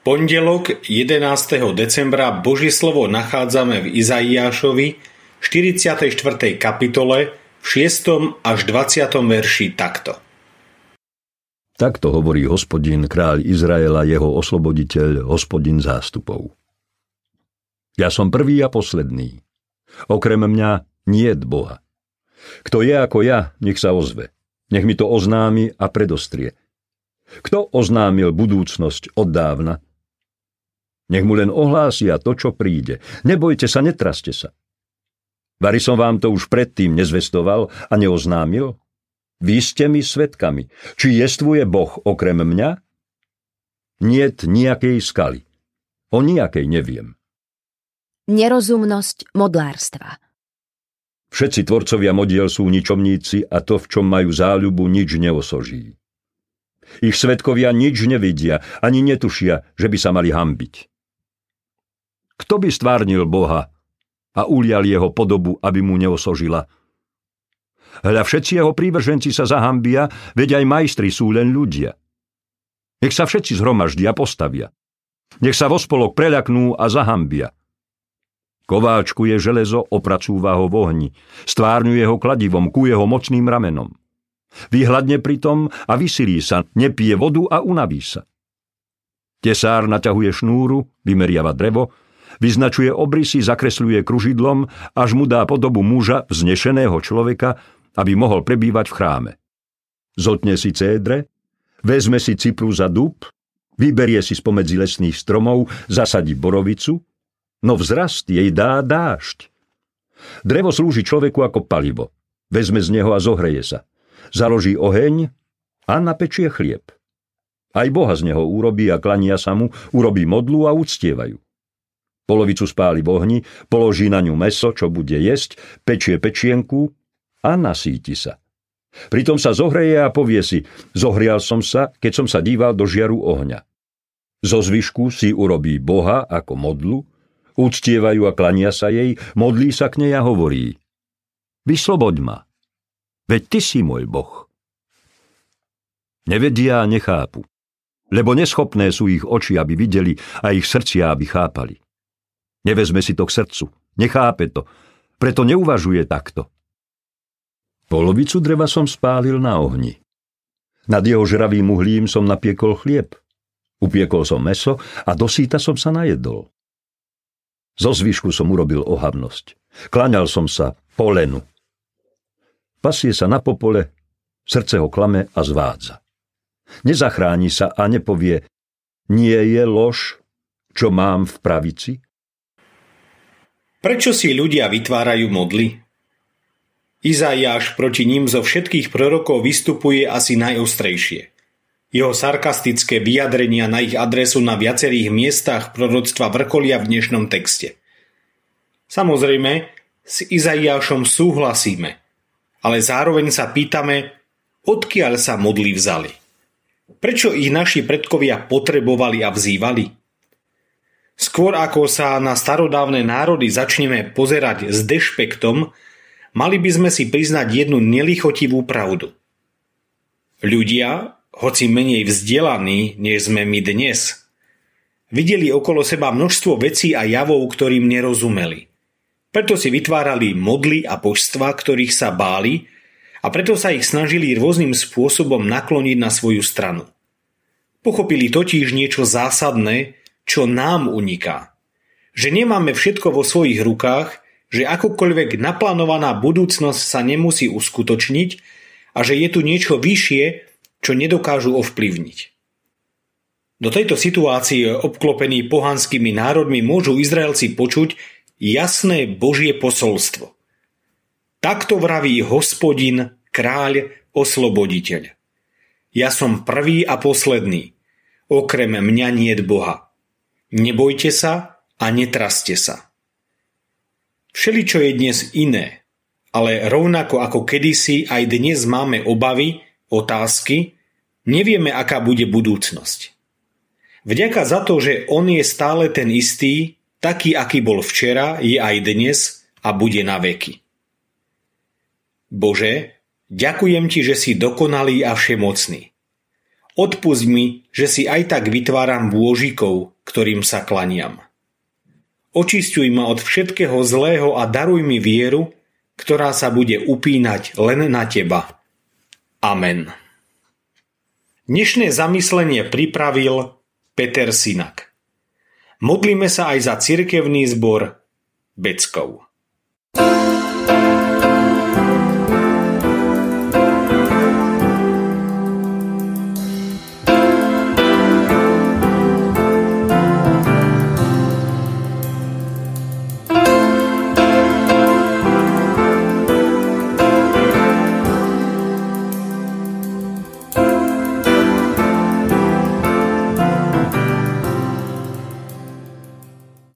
pondelok 11. decembra Božie slovo nachádzame v Izaiášovi 44. kapitole v 6. až 20. verši takto. Takto hovorí hospodin, kráľ Izraela, jeho osloboditeľ, hospodin zástupov. Ja som prvý a posledný. Okrem mňa nie je Boha. Kto je ako ja, nech sa ozve. Nech mi to oznámi a predostrie. Kto oznámil budúcnosť od dávna? Nech mu len ohlásia to, čo príde. Nebojte sa, netraste sa. Vary som vám to už predtým nezvestoval a neoznámil? Vy ste mi svetkami. Či jestvuje Boh okrem mňa? Niet nejakej skaly. O nejakej neviem. Nerozumnosť modlárstva Všetci tvorcovia modiel sú ničomníci a to, v čom majú záľubu, nič neosoží. Ich svetkovia nič nevidia, ani netušia, že by sa mali hambiť. Kto by stvárnil Boha a ulial jeho podobu, aby mu neosožila – Hľa všetci jeho prívrženci sa zahambia, veď aj majstri sú len ľudia. Nech sa všetci zhromaždia postavia. Nech sa vo spolok preľaknú a zahambia. Kováčku je železo, opracúva ho v ohni. Stvárňuje ho kladivom, ku jeho mocným ramenom. Vyhľadne pritom a vysilí sa, nepije vodu a unaví sa. Tesár naťahuje šnúru, vymeriava drevo, vyznačuje obrysy, zakresľuje kružidlom, až mu dá podobu muža, vznešeného človeka, aby mohol prebývať v chráme. Zotne si cédre, vezme si cipru za dub, vyberie si spomedzi lesných stromov, zasadí borovicu, no vzrast jej dá dážď. Drevo slúži človeku ako palivo. Vezme z neho a zohreje sa. Založí oheň a napečie chlieb. Aj Boha z neho urobí a klania sa mu, urobí modlu a uctievajú. Polovicu spáli v ohni, položí na ňu meso, čo bude jesť, pečie pečienku a nasíti sa. Pritom sa zohreje a povie si, zohrial som sa, keď som sa díval do žiaru ohňa. Zo zvyšku si urobí Boha ako modlu, uctievajú a klania sa jej, modlí sa k nej a hovorí Vysloboď ma, veď ty si môj Boh. Nevedia a nechápu, lebo neschopné sú ich oči, aby videli a ich srdcia, aby chápali. Nevezme si to k srdcu, nechápe to, preto neuvažuje takto. Polovicu dreva som spálil na ohni. Nad jeho žravým uhlím som napiekol chlieb. Upiekol som meso a dosýta som sa najedol. Zo zvyšku som urobil ohavnosť. Klaňal som sa polenu. Pasie sa na popole, srdce ho klame a zvádza. Nezachráni sa a nepovie, nie je lož, čo mám v pravici? Prečo si ľudia vytvárajú modly? Izaiáš proti ním zo všetkých prorokov vystupuje asi najostrejšie. Jeho sarkastické vyjadrenia na ich adresu na viacerých miestach proroctva vrkolia v dnešnom texte. Samozrejme, s Izaiášom súhlasíme, ale zároveň sa pýtame, odkiaľ sa modly vzali. Prečo ich naši predkovia potrebovali a vzývali? Skôr ako sa na starodávne národy začneme pozerať s dešpektom, mali by sme si priznať jednu nelichotivú pravdu. Ľudia, hoci menej vzdelaní, než sme my dnes, videli okolo seba množstvo vecí a javov, ktorým nerozumeli. Preto si vytvárali modly a božstva, ktorých sa báli a preto sa ich snažili rôznym spôsobom nakloniť na svoju stranu. Pochopili totiž niečo zásadné, čo nám uniká. Že nemáme všetko vo svojich rukách že akokoľvek naplánovaná budúcnosť sa nemusí uskutočniť a že je tu niečo vyššie, čo nedokážu ovplyvniť. Do tejto situácie obklopení pohanskými národmi môžu Izraelci počuť jasné Božie posolstvo. Takto vraví hospodin, kráľ, osloboditeľ. Ja som prvý a posledný. Okrem mňa nie Boha. Nebojte sa a netraste sa. Všeličo je dnes iné, ale rovnako ako kedysi aj dnes máme obavy, otázky, nevieme, aká bude budúcnosť. Vďaka za to, že on je stále ten istý, taký, aký bol včera, je aj dnes a bude na veky. Bože, ďakujem Ti, že si dokonalý a všemocný. Odpust mi, že si aj tak vytváram vôžikov, ktorým sa klaniam. Očistuj ma od všetkého zlého a daruj mi vieru, ktorá sa bude upínať len na teba. Amen. Dnešné zamyslenie pripravil Peter Sinak. Modlíme sa aj za cirkevný zbor Beckov.